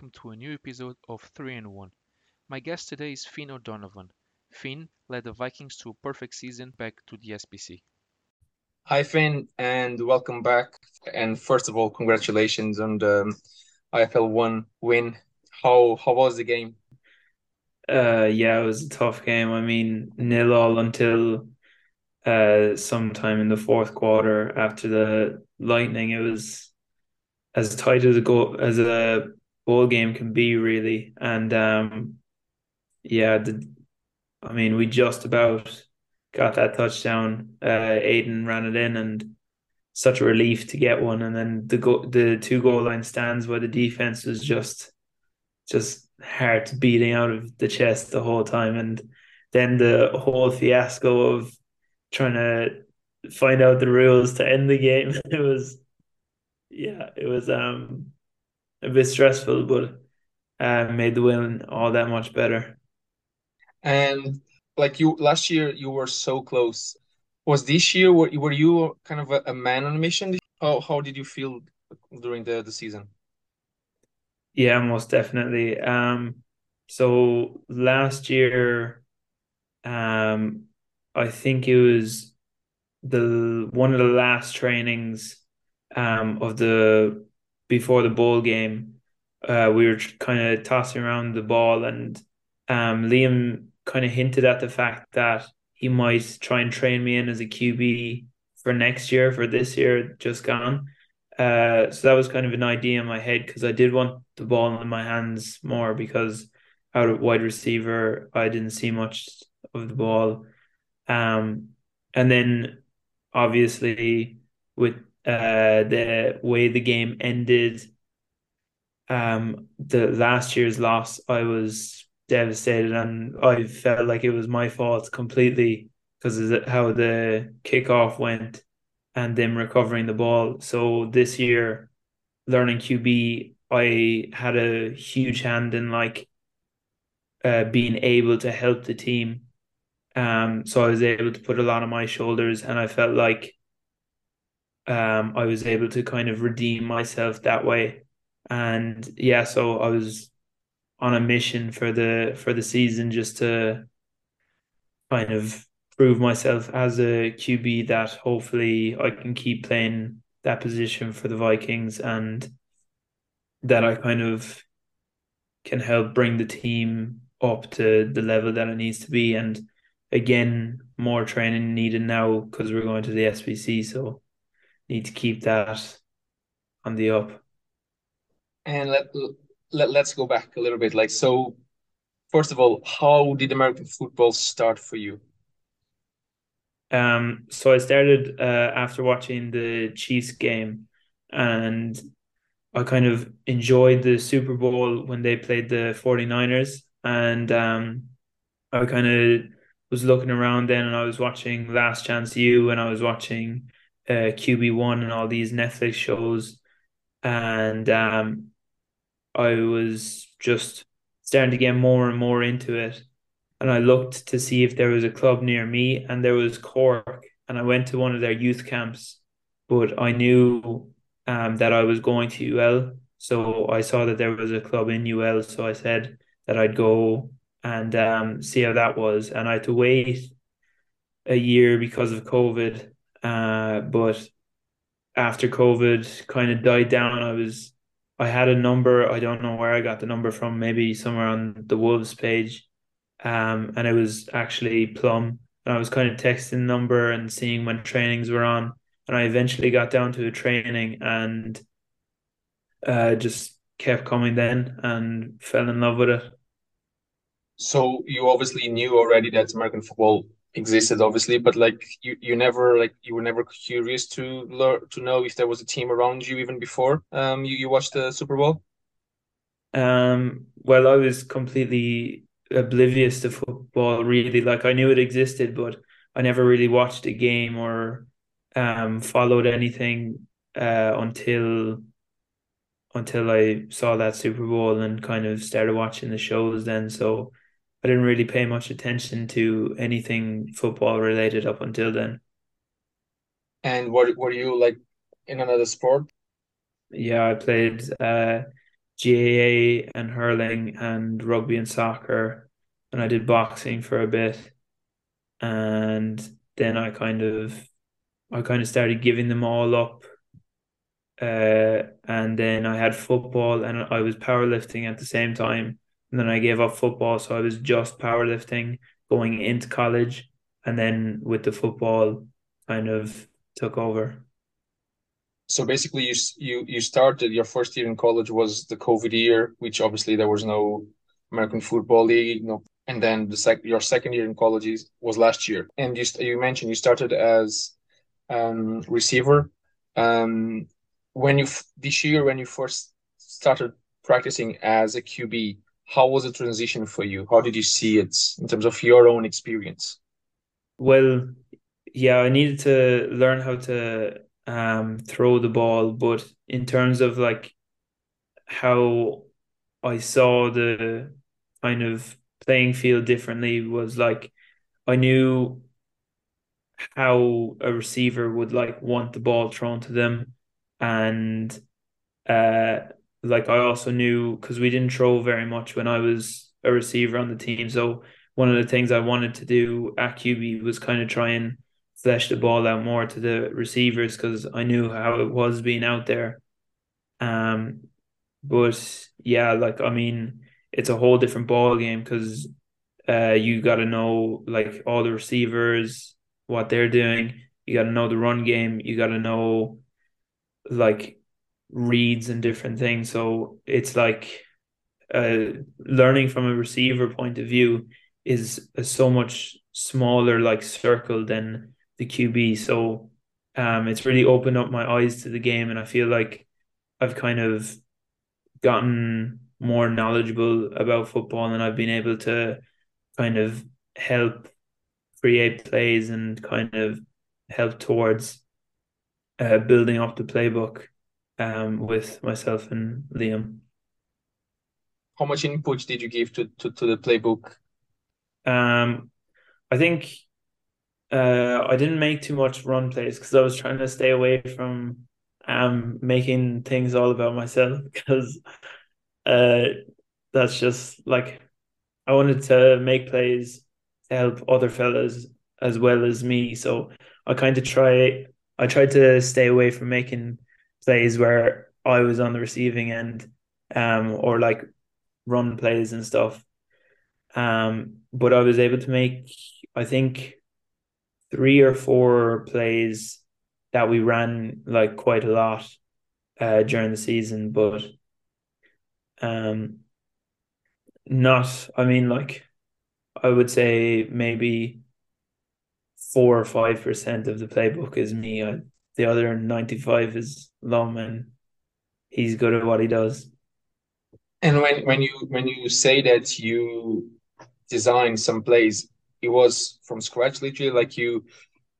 Hello, everyone, and welcome to a new episode of 3 in 1. My guest today is Fin O'Donovan. Fin led the Vikings to a perfect season back to the SBC. Hi, Fin, and welcome back. And first of all, congratulations on the IFL One win. How how was the game? Uh, yeah, it was a tough game. I mean, nil all until uh sometime in the fourth quarter after the lightning. It was as tight as a go as a bowl game can be, really. And um, yeah, the, I mean, we just about got that touchdown. Uh, Aiden ran it in, and such a relief to get one. And then the go the two goal line stands where the defense was just just heart beating out of the chest the whole time. And then the whole fiasco of trying to find out the rules to end the game. It was, yeah, it was um a bit stressful, but uh, made the win all that much better. And like you last year, you were so close. Was this year were, were you kind of a, a man on a mission? How how did you feel during the the season? Yeah, most definitely. Um, so last year, um, I think it was the one of the last trainings, um, of the before the bowl game. Uh, we were kind of tossing around the ball, and um, Liam kind of hinted at the fact that he might try and train me in as a QB for next year, for this year just gone. Uh, so that was kind of an idea in my head because I did want the ball in my hands more because out of wide receiver I didn't see much of the ball. Um, and then obviously with uh the way the game ended, um, the last year's loss, I was devastated and I felt like it was my fault completely because of how the kickoff went and them recovering the ball. So this year, learning QB, I had a huge hand in like uh, being able to help the team. Um, so I was able to put a lot on my shoulders, and I felt like um, I was able to kind of redeem myself that way. And yeah, so I was on a mission for the for the season just to kind of prove myself as a QB that hopefully I can keep playing that position for the Vikings and that I kind of can help bring the team up to the level that it needs to be. And again, more training needed now because we're going to the SBC, so need to keep that on the up. And let, let let's go back a little bit. Like so, first of all, how did American football start for you? Um, so I started uh, after watching the Chiefs game, and I kind of enjoyed the Super Bowl when they played the 49ers. And um, I kind of was looking around then and I was watching Last Chance U and I was watching uh, QB1 and all these Netflix shows. And um, I was just starting to get more and more into it. And I looked to see if there was a club near me, and there was Cork, and I went to one of their youth camps, but I knew um, that I was going to UL, so I saw that there was a club in UL, so I said that I'd go and um, see how that was, and I had to wait a year because of COVID, uh, but after COVID kind of died down, I was I had a number. I don't know where I got the number from. Maybe somewhere on the Wolves page um, and it was actually Plum. And I was kind of texting the number and seeing when trainings were on, and I eventually got down to a training and uh, just kept coming then and fell in love with it. So you obviously knew already that American football existed, obviously, but like you, you never like you were never curious to learn to know if there was a team around you even before um you, you watched the Super Bowl. Um, well, I was completely oblivious to football really like I knew it existed but I never really watched a game or um followed anything uh until until I saw that Super Bowl and kind of started watching the shows then so I didn't really pay much attention to anything football related up until then. And were were you like in another sport? Yeah, I played uh GAA and hurling and rugby and soccer, and I did boxing for a bit, and then I kind of I kind of started giving them all up. Uh, and then I had football and I was powerlifting at the same time. And then I gave up football, so I was just powerlifting going into college, and then with the football, kind of took over. So basically, you you you started your first year in college was the COVID year, which obviously there was no American Football League, no, and then the sec your second year in college was last year. And you you mentioned you started as um, receiver. Um, when you this year when you first started practicing as a QB, how was the transition for you? How did you see it in terms of your own experience? Well, yeah, I needed to learn how to um, throw the ball, but in terms of like how I saw the kind of playing field differently was like I knew how a receiver would like want the ball thrown to them and uh like I also knew because we didn't throw very much when I was a receiver on the team so one of the things I wanted to do at QB was kind of try and flesh the ball out more to the receivers because I knew how it was being out there. Um, but yeah, like I mean, it's a whole different ball game because uh, you got to know like all the receivers, what they're doing. You got to know the run game. You got to know like reads and different things. So it's like uh, learning from a receiver point of view is a so much smaller like circle than the QB. So um, it's really opened up my eyes to the game, and I feel like I've kind of gotten more knowledgeable about football, and I've been able to kind of help create plays and kind of help towards uh, building up the playbook um, with myself and Liam. How much input did you give to, to, to the playbook? Um, I think uh, I didn't make too much run plays because I was trying to stay away from um making things all about myself because uh that's just like I wanted to make plays to help other fellas as well as me. So I kind of try I tried to stay away from making plays where I was on the receiving end um or like run plays and stuff. Um but I was able to make I think three or four plays that we ran like quite a lot uh, during the season, but um, not. I mean, like I would say maybe four or five percent of the playbook is me. I, the other ninety five is Liam, and he's good at what he does. And when when you when you say that you design some plays, it was from scratch literally? Like you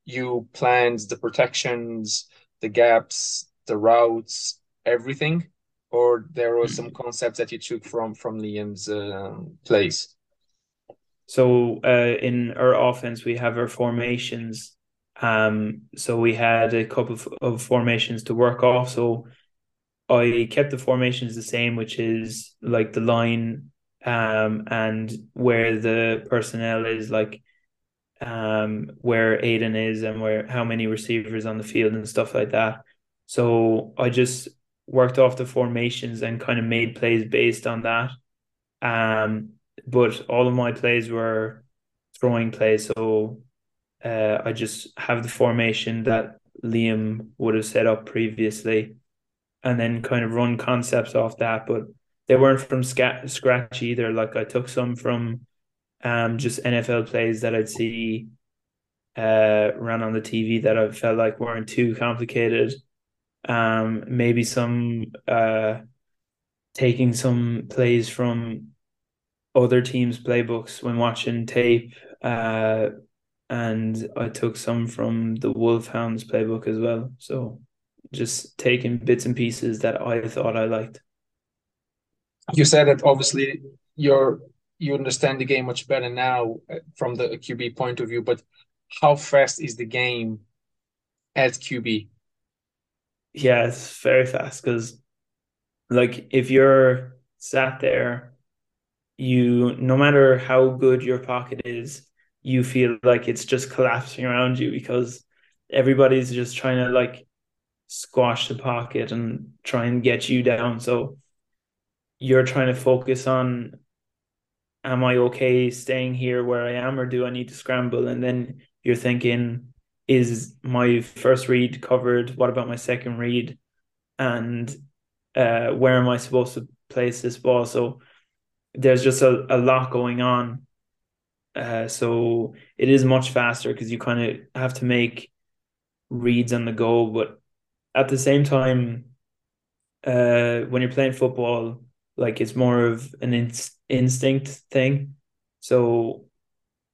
you planned the protections the gaps the routes everything? Or there were some concepts that you took from from liam's uh, place so uh, in our offense we have our formations um so we had a couple of, of formations to work off so i kept the formations the same which is like the line um, and where the personnel is like um, where Aiden is and where how many receivers on the field and stuff like that. So I just worked off the formations and kind of made plays based on that. Um, but all of my plays were throwing plays, so uh, I just have the formation that Liam would have set up previously, and then kind of run concepts off that. But they weren't from sca- scratch either. Like I took some from um just NFL plays that I'd see uh run on the TV that I felt like weren't too complicated. Um maybe some uh taking some plays from other teams' playbooks when watching tape. Uh and I took some from the Wolfhounds playbook as well. So just taking bits and pieces that I thought I liked you said that obviously you're you understand the game much better now uh, from the QB point of view, but how fast is the game at QB? Yeah, it's very fast because like if you're sat there, you no matter how good your pocket is, you feel like it's just collapsing around you because everybody's just trying to like squash the pocket and try and get you down. So you're trying to focus on am I okay staying here where I am or do I need to scramble? And then you're thinking, is my first read covered? What about my second read? And uh, where am I supposed to place this ball? So there's just a, a lot going on. Uh, so it is much faster because you kind of have to make reads on the go. But at the same time, uh, when you're playing football, like it's more of an in- instinct thing. So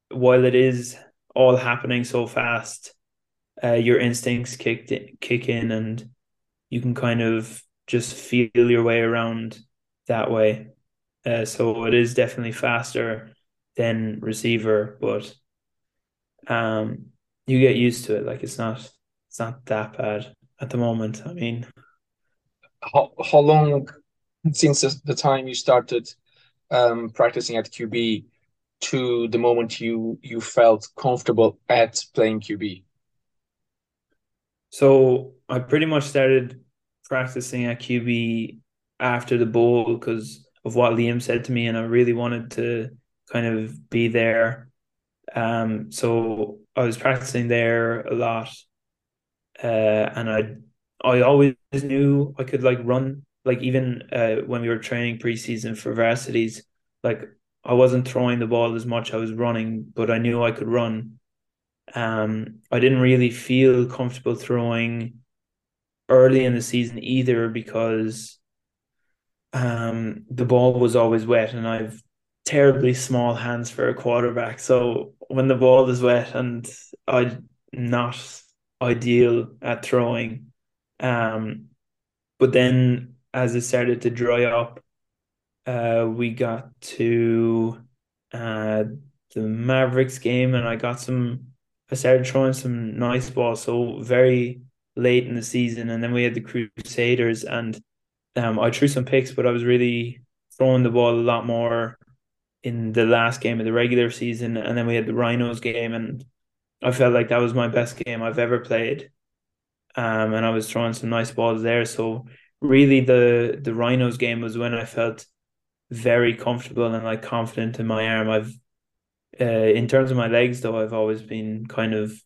while it is all happening so fast, uh, your instincts kick in, kick in, and you can kind of just feel your way around that way. Uh, so it is definitely faster than receiver, but um, you get used to it. Like it's not it's not that bad at the moment. I mean, how how long since the time you started um, practicing at QB to the moment you you felt comfortable at playing QB? So I pretty much started practicing at QB after the bowl because of what Liam said to me, and I really wanted to kind of be there. Um, so I was practicing there a lot, uh, and I I always knew I could like run. Like even uh, when we were training preseason for varsities, like I wasn't throwing the ball as much. I was running, but I knew I could run. Um, I didn't really feel comfortable throwing early in the season either because um, the ball was always wet, and I've terribly small hands for a quarterback. So when the ball is wet and I'm not ideal at throwing, um, but then as it started to dry up, uh, we got to uh, the Mavericks game, and I got some. I started throwing some nice balls, so very late in the season, and then we had the Crusaders, and um, I threw some picks, but I was really throwing the ball a lot more in the last game of the regular season, and then we had the Rhinos game, and I felt like that was my best game I've ever played. Um, and I was throwing some nice balls there. So really, the the Rhinos game was when I felt very comfortable and like confident in my arm. I've uh, in terms of my legs, though, I've always been kind of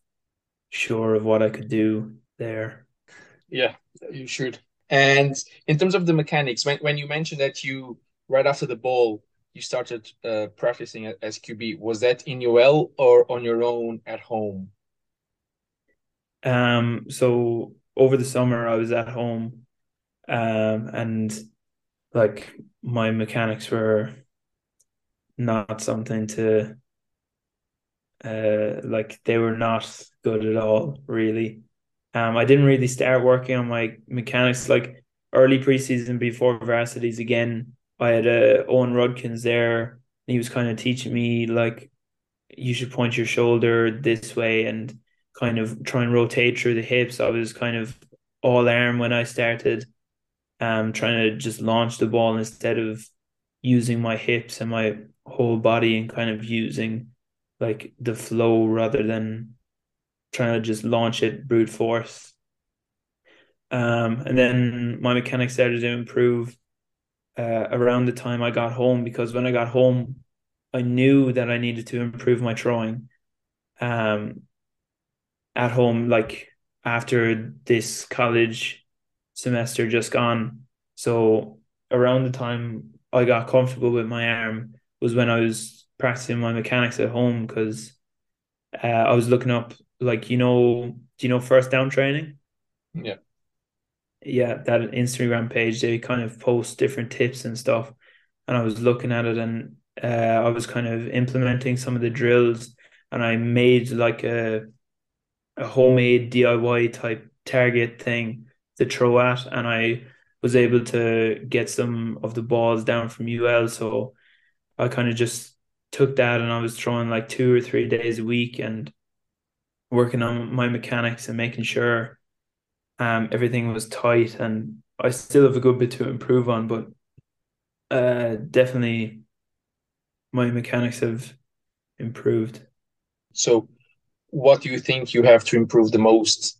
sure of what I could do there. Yeah, you should. And in terms of the mechanics, when, when you mentioned that you right after the ball you started uh, practicing as QB, was that in UL or on your own at home? Um, so over the summer I was at home, um, and like my mechanics were not something to uh like they were not good at all really um, I didn't really start working on my mechanics like early preseason before varsities again. I had uh, Owen Rudkins there. and he was kind of teaching me like you should point your shoulder this way and kind of try and rotate through the hips. I was kind of all arm when I started, um, trying to just launch the ball instead of using my hips and my whole body and kind of using like the flow rather than trying to just launch it brute force. Um, and then my mechanics started to improve uh, around the time I got home because when I got home, I knew that I needed to improve my throwing. Um, at home, like after this college semester just gone. So around the time I got comfortable with my arm was when I was practicing my mechanics at home because uh, I was looking up like you know do you know first down training yeah yeah that instagram page they kind of post different tips and stuff. And i was looking at it and uh, i was kind of implementing some of the drills. And i made like a a homemade diy type target thing to throw at. And i was able to get some of the balls down from ul so i kind of just took that and i was throwing like two or three days a week and working on my mechanics and making sure um, everything was tight and I still have a good bit to improve on, but uh, definitely my mechanics have improved. So, what do you think you have to improve the most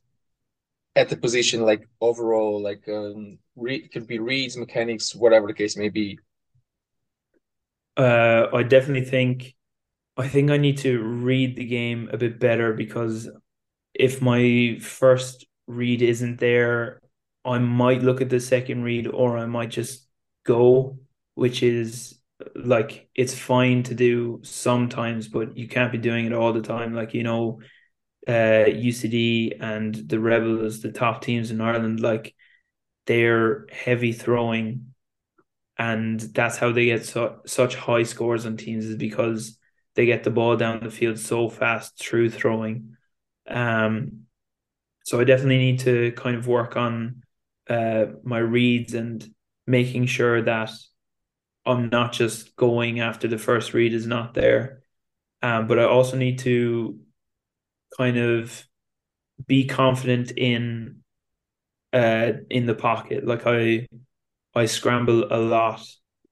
at the position, like overall, like um, re could be reads, mechanics, whatever the case may be? Uh, I definitely think I think I need to read the game a bit better because if my first read isn't there, I might look at the second read or I might just go, which is like it's fine to do sometimes, but you can't be doing it all the time. Like, you know, uh UCD and the Rebels, the top teams in Ireland, like they're heavy throwing and that's how they get so, such high scores on teams is because they get the ball down the field so fast through throwing. Um, so I definitely need to kind of work on uh, my reads and making sure that I'm not just going after the first read is not there. Um, but I also need to kind of be confident in uh in the pocket. Like I I scramble a lot,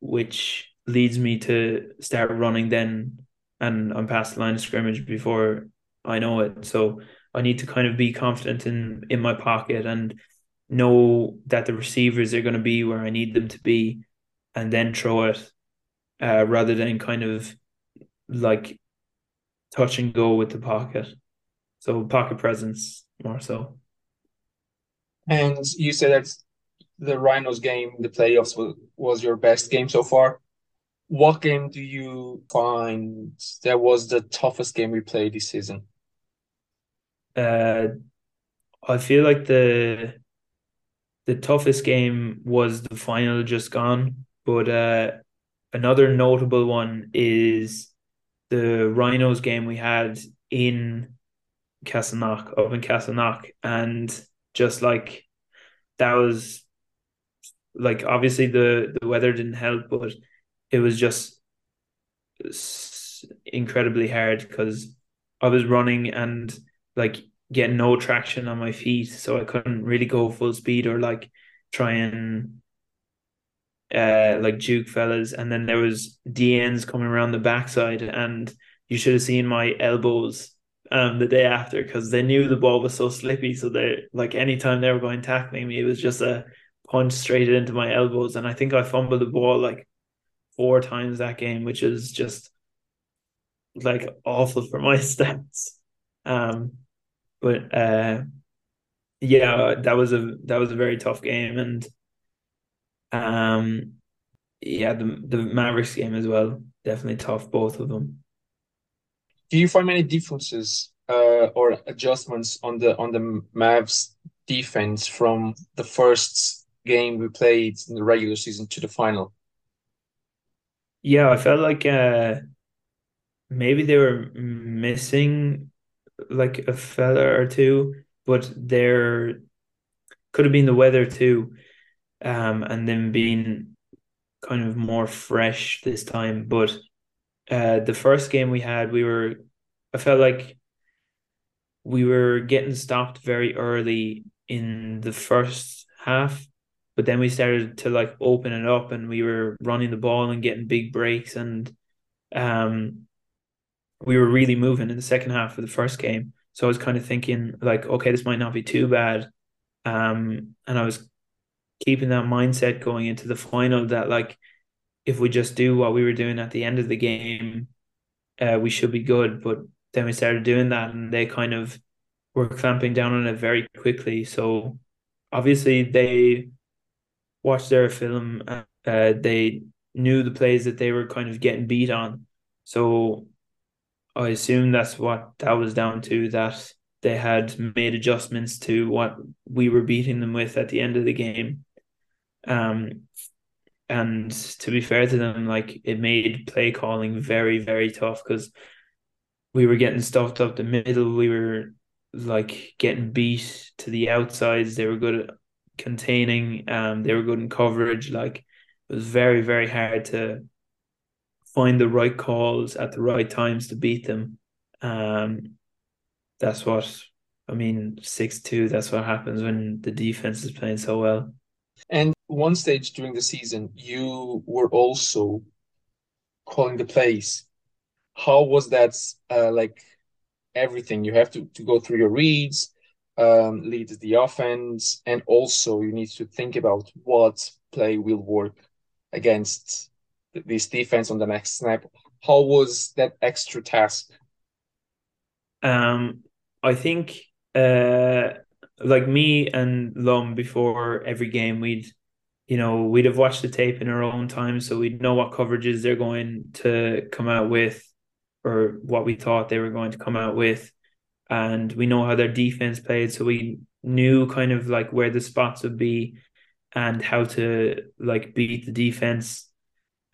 which leads me to start running then and I'm past the line of scrimmage before I know it. So I need to kind of be confident in in my pocket and know that the receivers are going to be where I need them to be, and then throw it, uh, rather than kind of like touch and go with the pocket. So pocket presence more so. And you said that the Rhinos game, the playoffs was, was your best game so far. What game do you find that was the toughest game we played this season? Uh, I feel like the the toughest game was the final just gone, but uh, another notable one is the Rhinos game we had in Castleknock, up in Castleknock, and just like that was like obviously the the weather didn't help, but it was just incredibly hard because I was running and like getting no traction on my feet, so I couldn't really go full speed or like try and uh like juke fellas. And then there was DNs coming around the backside, and you should have seen my elbows um the day after because they knew the ball was so slippy. So they like anytime they were going tackling me, it was just a punch straight into my elbows. And I think I fumbled the ball like four times that game, which is just like awful for my stats. Um, but uh, yeah, that was a that was a very tough game, and um, yeah, the the Mavericks game as well, definitely tough, both of them. Do you find many differences uh, or adjustments on the on the Mavs defense from the first game we played in the regular season to the final? Yeah, I felt like uh, maybe they were missing like a fella or two, but there could have been the weather too, um, and then being kind of more fresh this time. But uh, the first game we had, we were, I felt like we were getting stopped very early in the first half, but then we started to like open it up, and we were running the ball and getting big breaks, and um, we were really moving in the second half of the first game. So I was kind of thinking like, okay, this might not be too bad. Um, and I was keeping that mindset going into the final that like if we just do what we were doing at the end of the game, uh, we should be good. But then we started doing that and they kind of were clamping down on it very quickly. So obviously they watched their film, uh, they knew the plays that they were kind of getting beat on. So I assume that's what that was down to that they had made adjustments to what we were beating them with at the end of the game. Um, and to be fair to them, like it made play calling very, very tough because we were getting stuffed up the middle. We were like getting beat to the outsides. They were good at containing. Um, they were good in coverage. Like it was very, very hard to find the right calls at the right times to beat them. Um, that's what I mean. Six two. That's what happens when the defense is playing so well. And one stage during the season, you were also calling the plays. How was that uh, like everything? You have to, to go through your reads, um, lead the offense, and also you need to think about what play will work against this defense on the next snap. How was that extra task? Um, I think uh, like me and Liam before every game, we'd you know we'd have watched the tape in our own time, so we'd know what coverages they're going to come out with, or what we thought they were going to come out with, and we know how their defense played, so we knew kind of like where the spots would be and how to like beat the defense.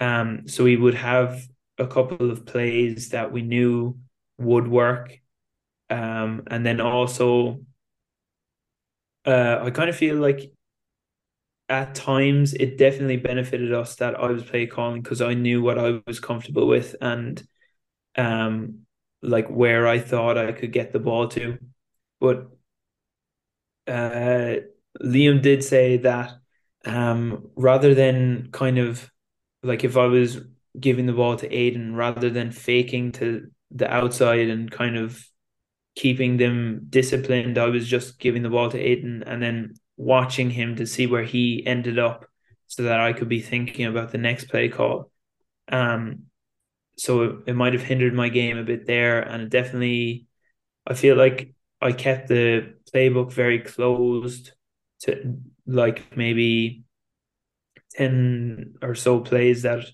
Um, so we would have a couple of plays that we knew would work. Um, and then also, uh, I kind of feel like at times it definitely benefited us that I was play calling because I knew what I was comfortable with and um like where I thought I could get the ball to. But uh Liam did say that um rather than kind of like if I was giving the ball to Aiden rather than faking to the outside and kind of keeping them disciplined, I was just giving the ball to Aiden and then watching him to see where he ended up so that I could be thinking about the next play call. Um, so it, it might have hindered my game a bit there, and it definitely, I feel like I kept the playbook very closed to like maybe 10 or so plays that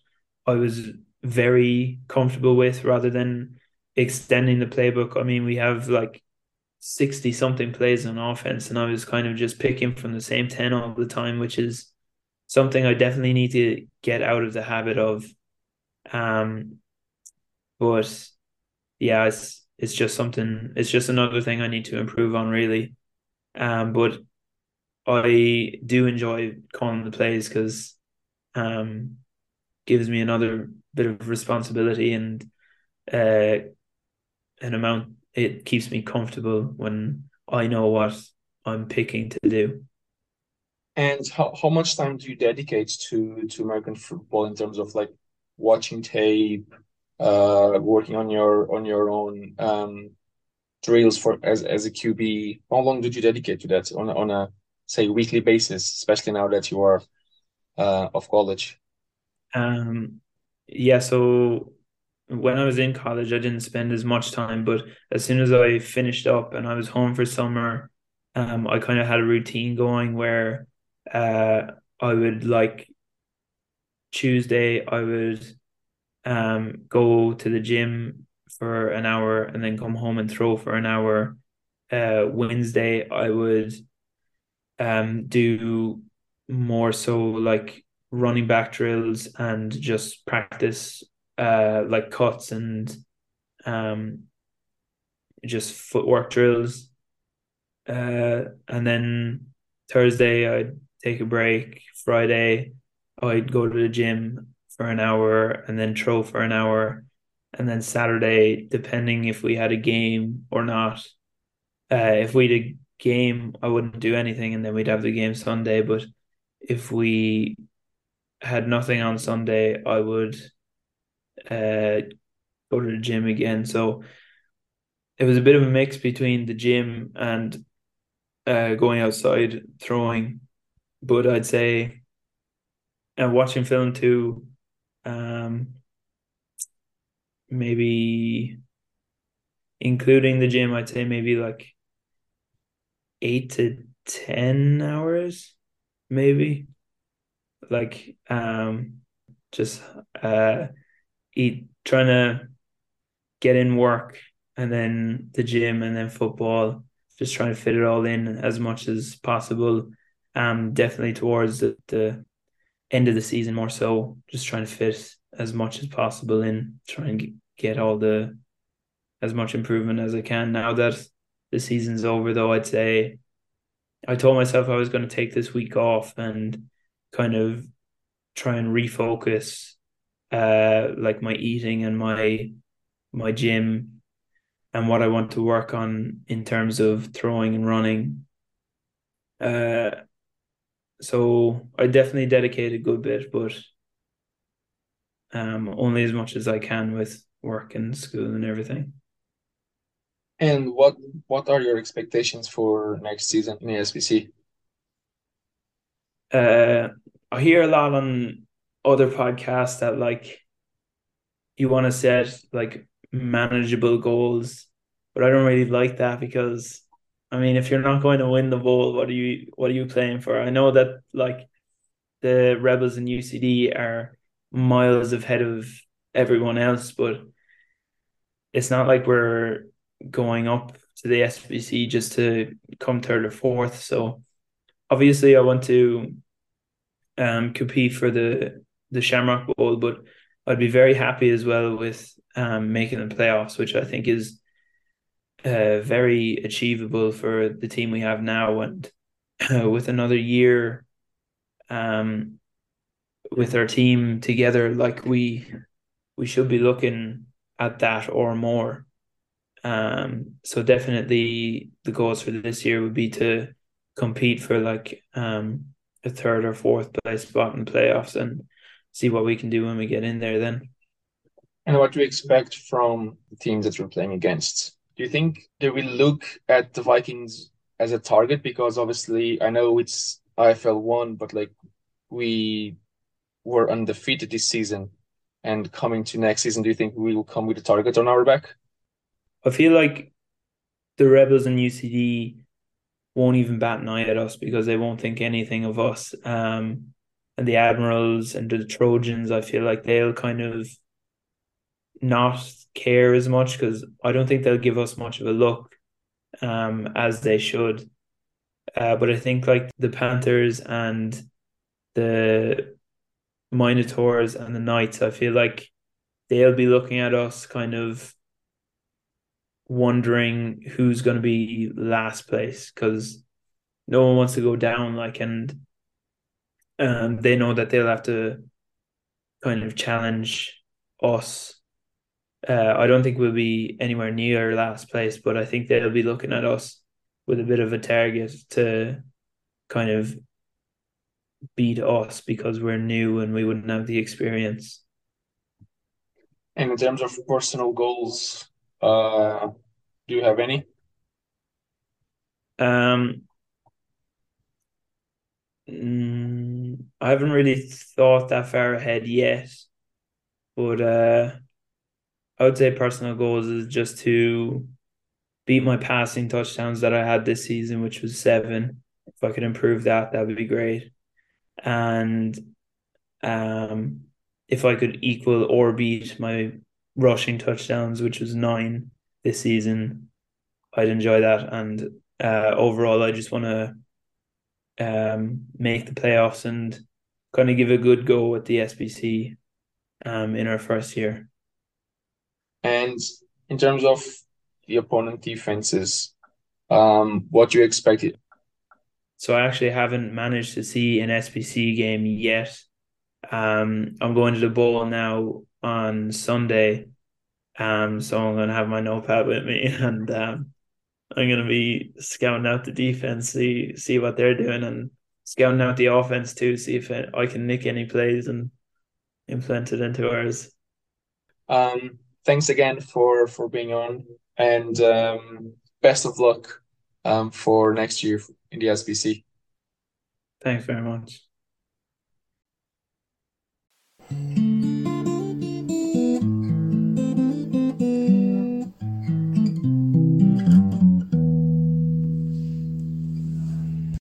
I was very comfortable with rather than extending the playbook. I mean, we have like 60 something plays on offense, and I was kind of just picking from the same 10 all the time, which is something I definitely need to get out of the habit of. Um, but yeah, it's it's just something. It's just another thing I need to improve on, really. Um, but I do enjoy calling the plays because um gives me another bit of responsibility and uh an amount it keeps me comfortable when I know what I'm picking to do. And how, how much time do you dedicate to to American football in terms of like watching tape, uh, working on your on your own um, drills for as as a QB? How long did you dedicate to that on on a say weekly basis, especially now that you are uh, of college? Um, yeah, so when I was in college, I didn't spend as much time, but as soon as I finished up and I was home for summer, um, I kind of had a routine going where uh, I would like Tuesday, I would um go to the gym for an hour and then come home and throw for an hour. Uh, Wednesday, I would um do more so like running back drills and just practice uh like cuts and um just footwork drills. Uh and then Thursday I'd take a break. Friday I'd go to the gym for an hour and then throw for an hour. And then Saturday, depending if we had a game or not. Uh if we game, I wouldn't do anything and then we'd have the game Sunday. But if we had nothing on Sunday, I would uh, go to the gym again. So it was a bit of a mix between the gym and uh, going outside throwing. But I'd say and watching film too, um, maybe including the gym, I'd say maybe like eight to ten hours, maybe. Like um just uh eat trying to get in work and then the gym and then football just trying to fit it all in as much as possible um definitely towards the, the end of the season more so just trying to fit as much as possible in trying to get all the as much improvement as I can now that the season's over though I'd say I told myself I was going to take this week off and kind of try and refocus uh like my eating and my my gym and what I want to work on in terms of throwing and running. Uh so I definitely dedicate a good bit, but um, only as much as I can with work and school and everything. And what what are your expectations for next season in the SBC? Uh, I hear a lot on other podcasts that like you want to set like manageable goals, but I don't really like that because I mean, if you're not going to win the bowl, what are you what are you playing for? I know that like the Rebels and UCD are miles ahead of everyone else, but it's not like we're going up to the SBC just to come third or fourth. So obviously I want to um compete for the the Shamrock Bowl, but I'd be very happy as well with um making the playoffs, which I think is uh very achievable for the team we have now and uh, with another year um with our team together like we we should be looking at that or more um, so definitely the goals for this year would be to compete for like um a third or fourth place spot in playoffs and see what we can do when we get in there then. And what do you expect from the teams that you're playing against? Do you think they will look at the Vikings as a target? Because obviously I know it's IFL one, but like we were undefeated this season and coming to next season, do you think we will come with a target on our back? I feel like the Rebels and UCD won't even bat an eye at us because they won't think anything of us. Um, and the Admirals and the Trojans, I feel like they'll kind of not care as much because I don't think they'll give us much of a look um, as they should. Uh, but I think like the Panthers and the Minotaurs and the Knights, I feel like they'll be looking at us kind of wondering who's going to be last place because no one wants to go down like and um, they know that they'll have to kind of challenge us. Uh, I don't think we'll be anywhere near last place but I think they'll be looking at us with a bit of a target to kind of beat us because we're new and we wouldn't have the experience. And in terms of personal goals uh, do you have any? Um, mm, I haven't really thought that far ahead yet, but uh, I would say personal goals is just to beat my passing touchdowns that I had this season, which was seven. If I could improve that, that would be great. And um, if I could equal or beat my rushing touchdowns, which was nine this season, I'd enjoy that. And uh, overall, I just want to um, make the playoffs and kind of give a good go at the SBC um, in our first year. And in terms of the opponent defenses, um, what do you expect? So I actually haven't managed to see an SBC game yet. Um, I'm going to the bowl now on Sunday, um, so I'm gonna have my notepad with me, and um, I'm gonna be scouting out the defense, see see what they're doing, and scouting out the offense too, see if I can nick any plays and implement it into ours. Um, thanks again for for being on, and um, best of luck um, for next year in the SBC. Thanks very much.